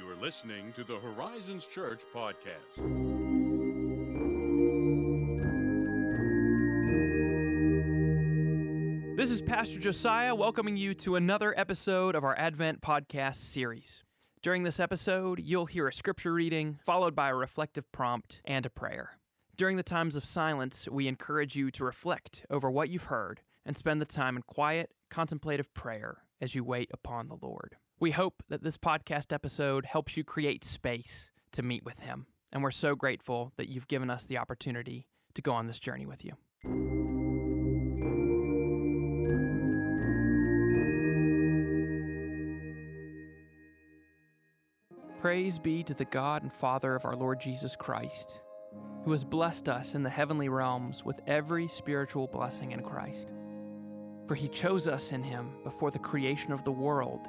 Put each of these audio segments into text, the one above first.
You are listening to the Horizons Church podcast. This is Pastor Josiah welcoming you to another episode of our Advent podcast series. During this episode, you'll hear a scripture reading, followed by a reflective prompt and a prayer. During the times of silence, we encourage you to reflect over what you've heard and spend the time in quiet, contemplative prayer as you wait upon the Lord. We hope that this podcast episode helps you create space to meet with Him, and we're so grateful that you've given us the opportunity to go on this journey with you. Praise be to the God and Father of our Lord Jesus Christ, who has blessed us in the heavenly realms with every spiritual blessing in Christ. For he chose us in him before the creation of the world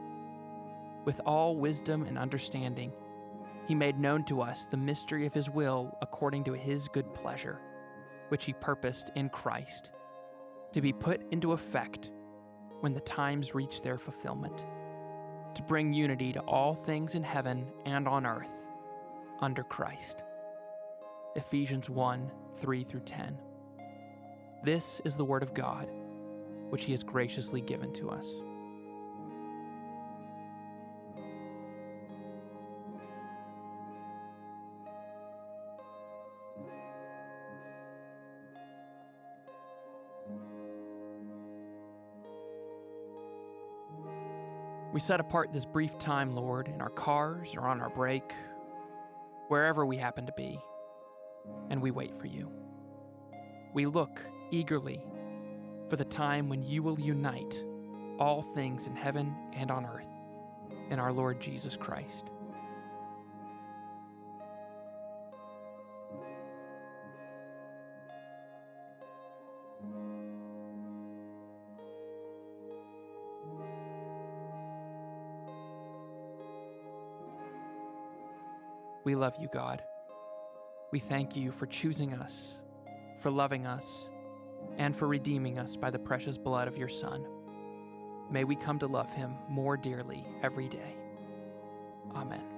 With all wisdom and understanding, he made known to us the mystery of his will according to his good pleasure, which he purposed in Christ, to be put into effect when the times reach their fulfillment, to bring unity to all things in heaven and on earth under Christ. Ephesians 1 3 through 10. This is the Word of God, which He has graciously given to us. We set apart this brief time, Lord, in our cars or on our break, wherever we happen to be, and we wait for you. We look eagerly for the time when you will unite all things in heaven and on earth in our Lord Jesus Christ. We love you, God. We thank you for choosing us, for loving us, and for redeeming us by the precious blood of your Son. May we come to love him more dearly every day. Amen.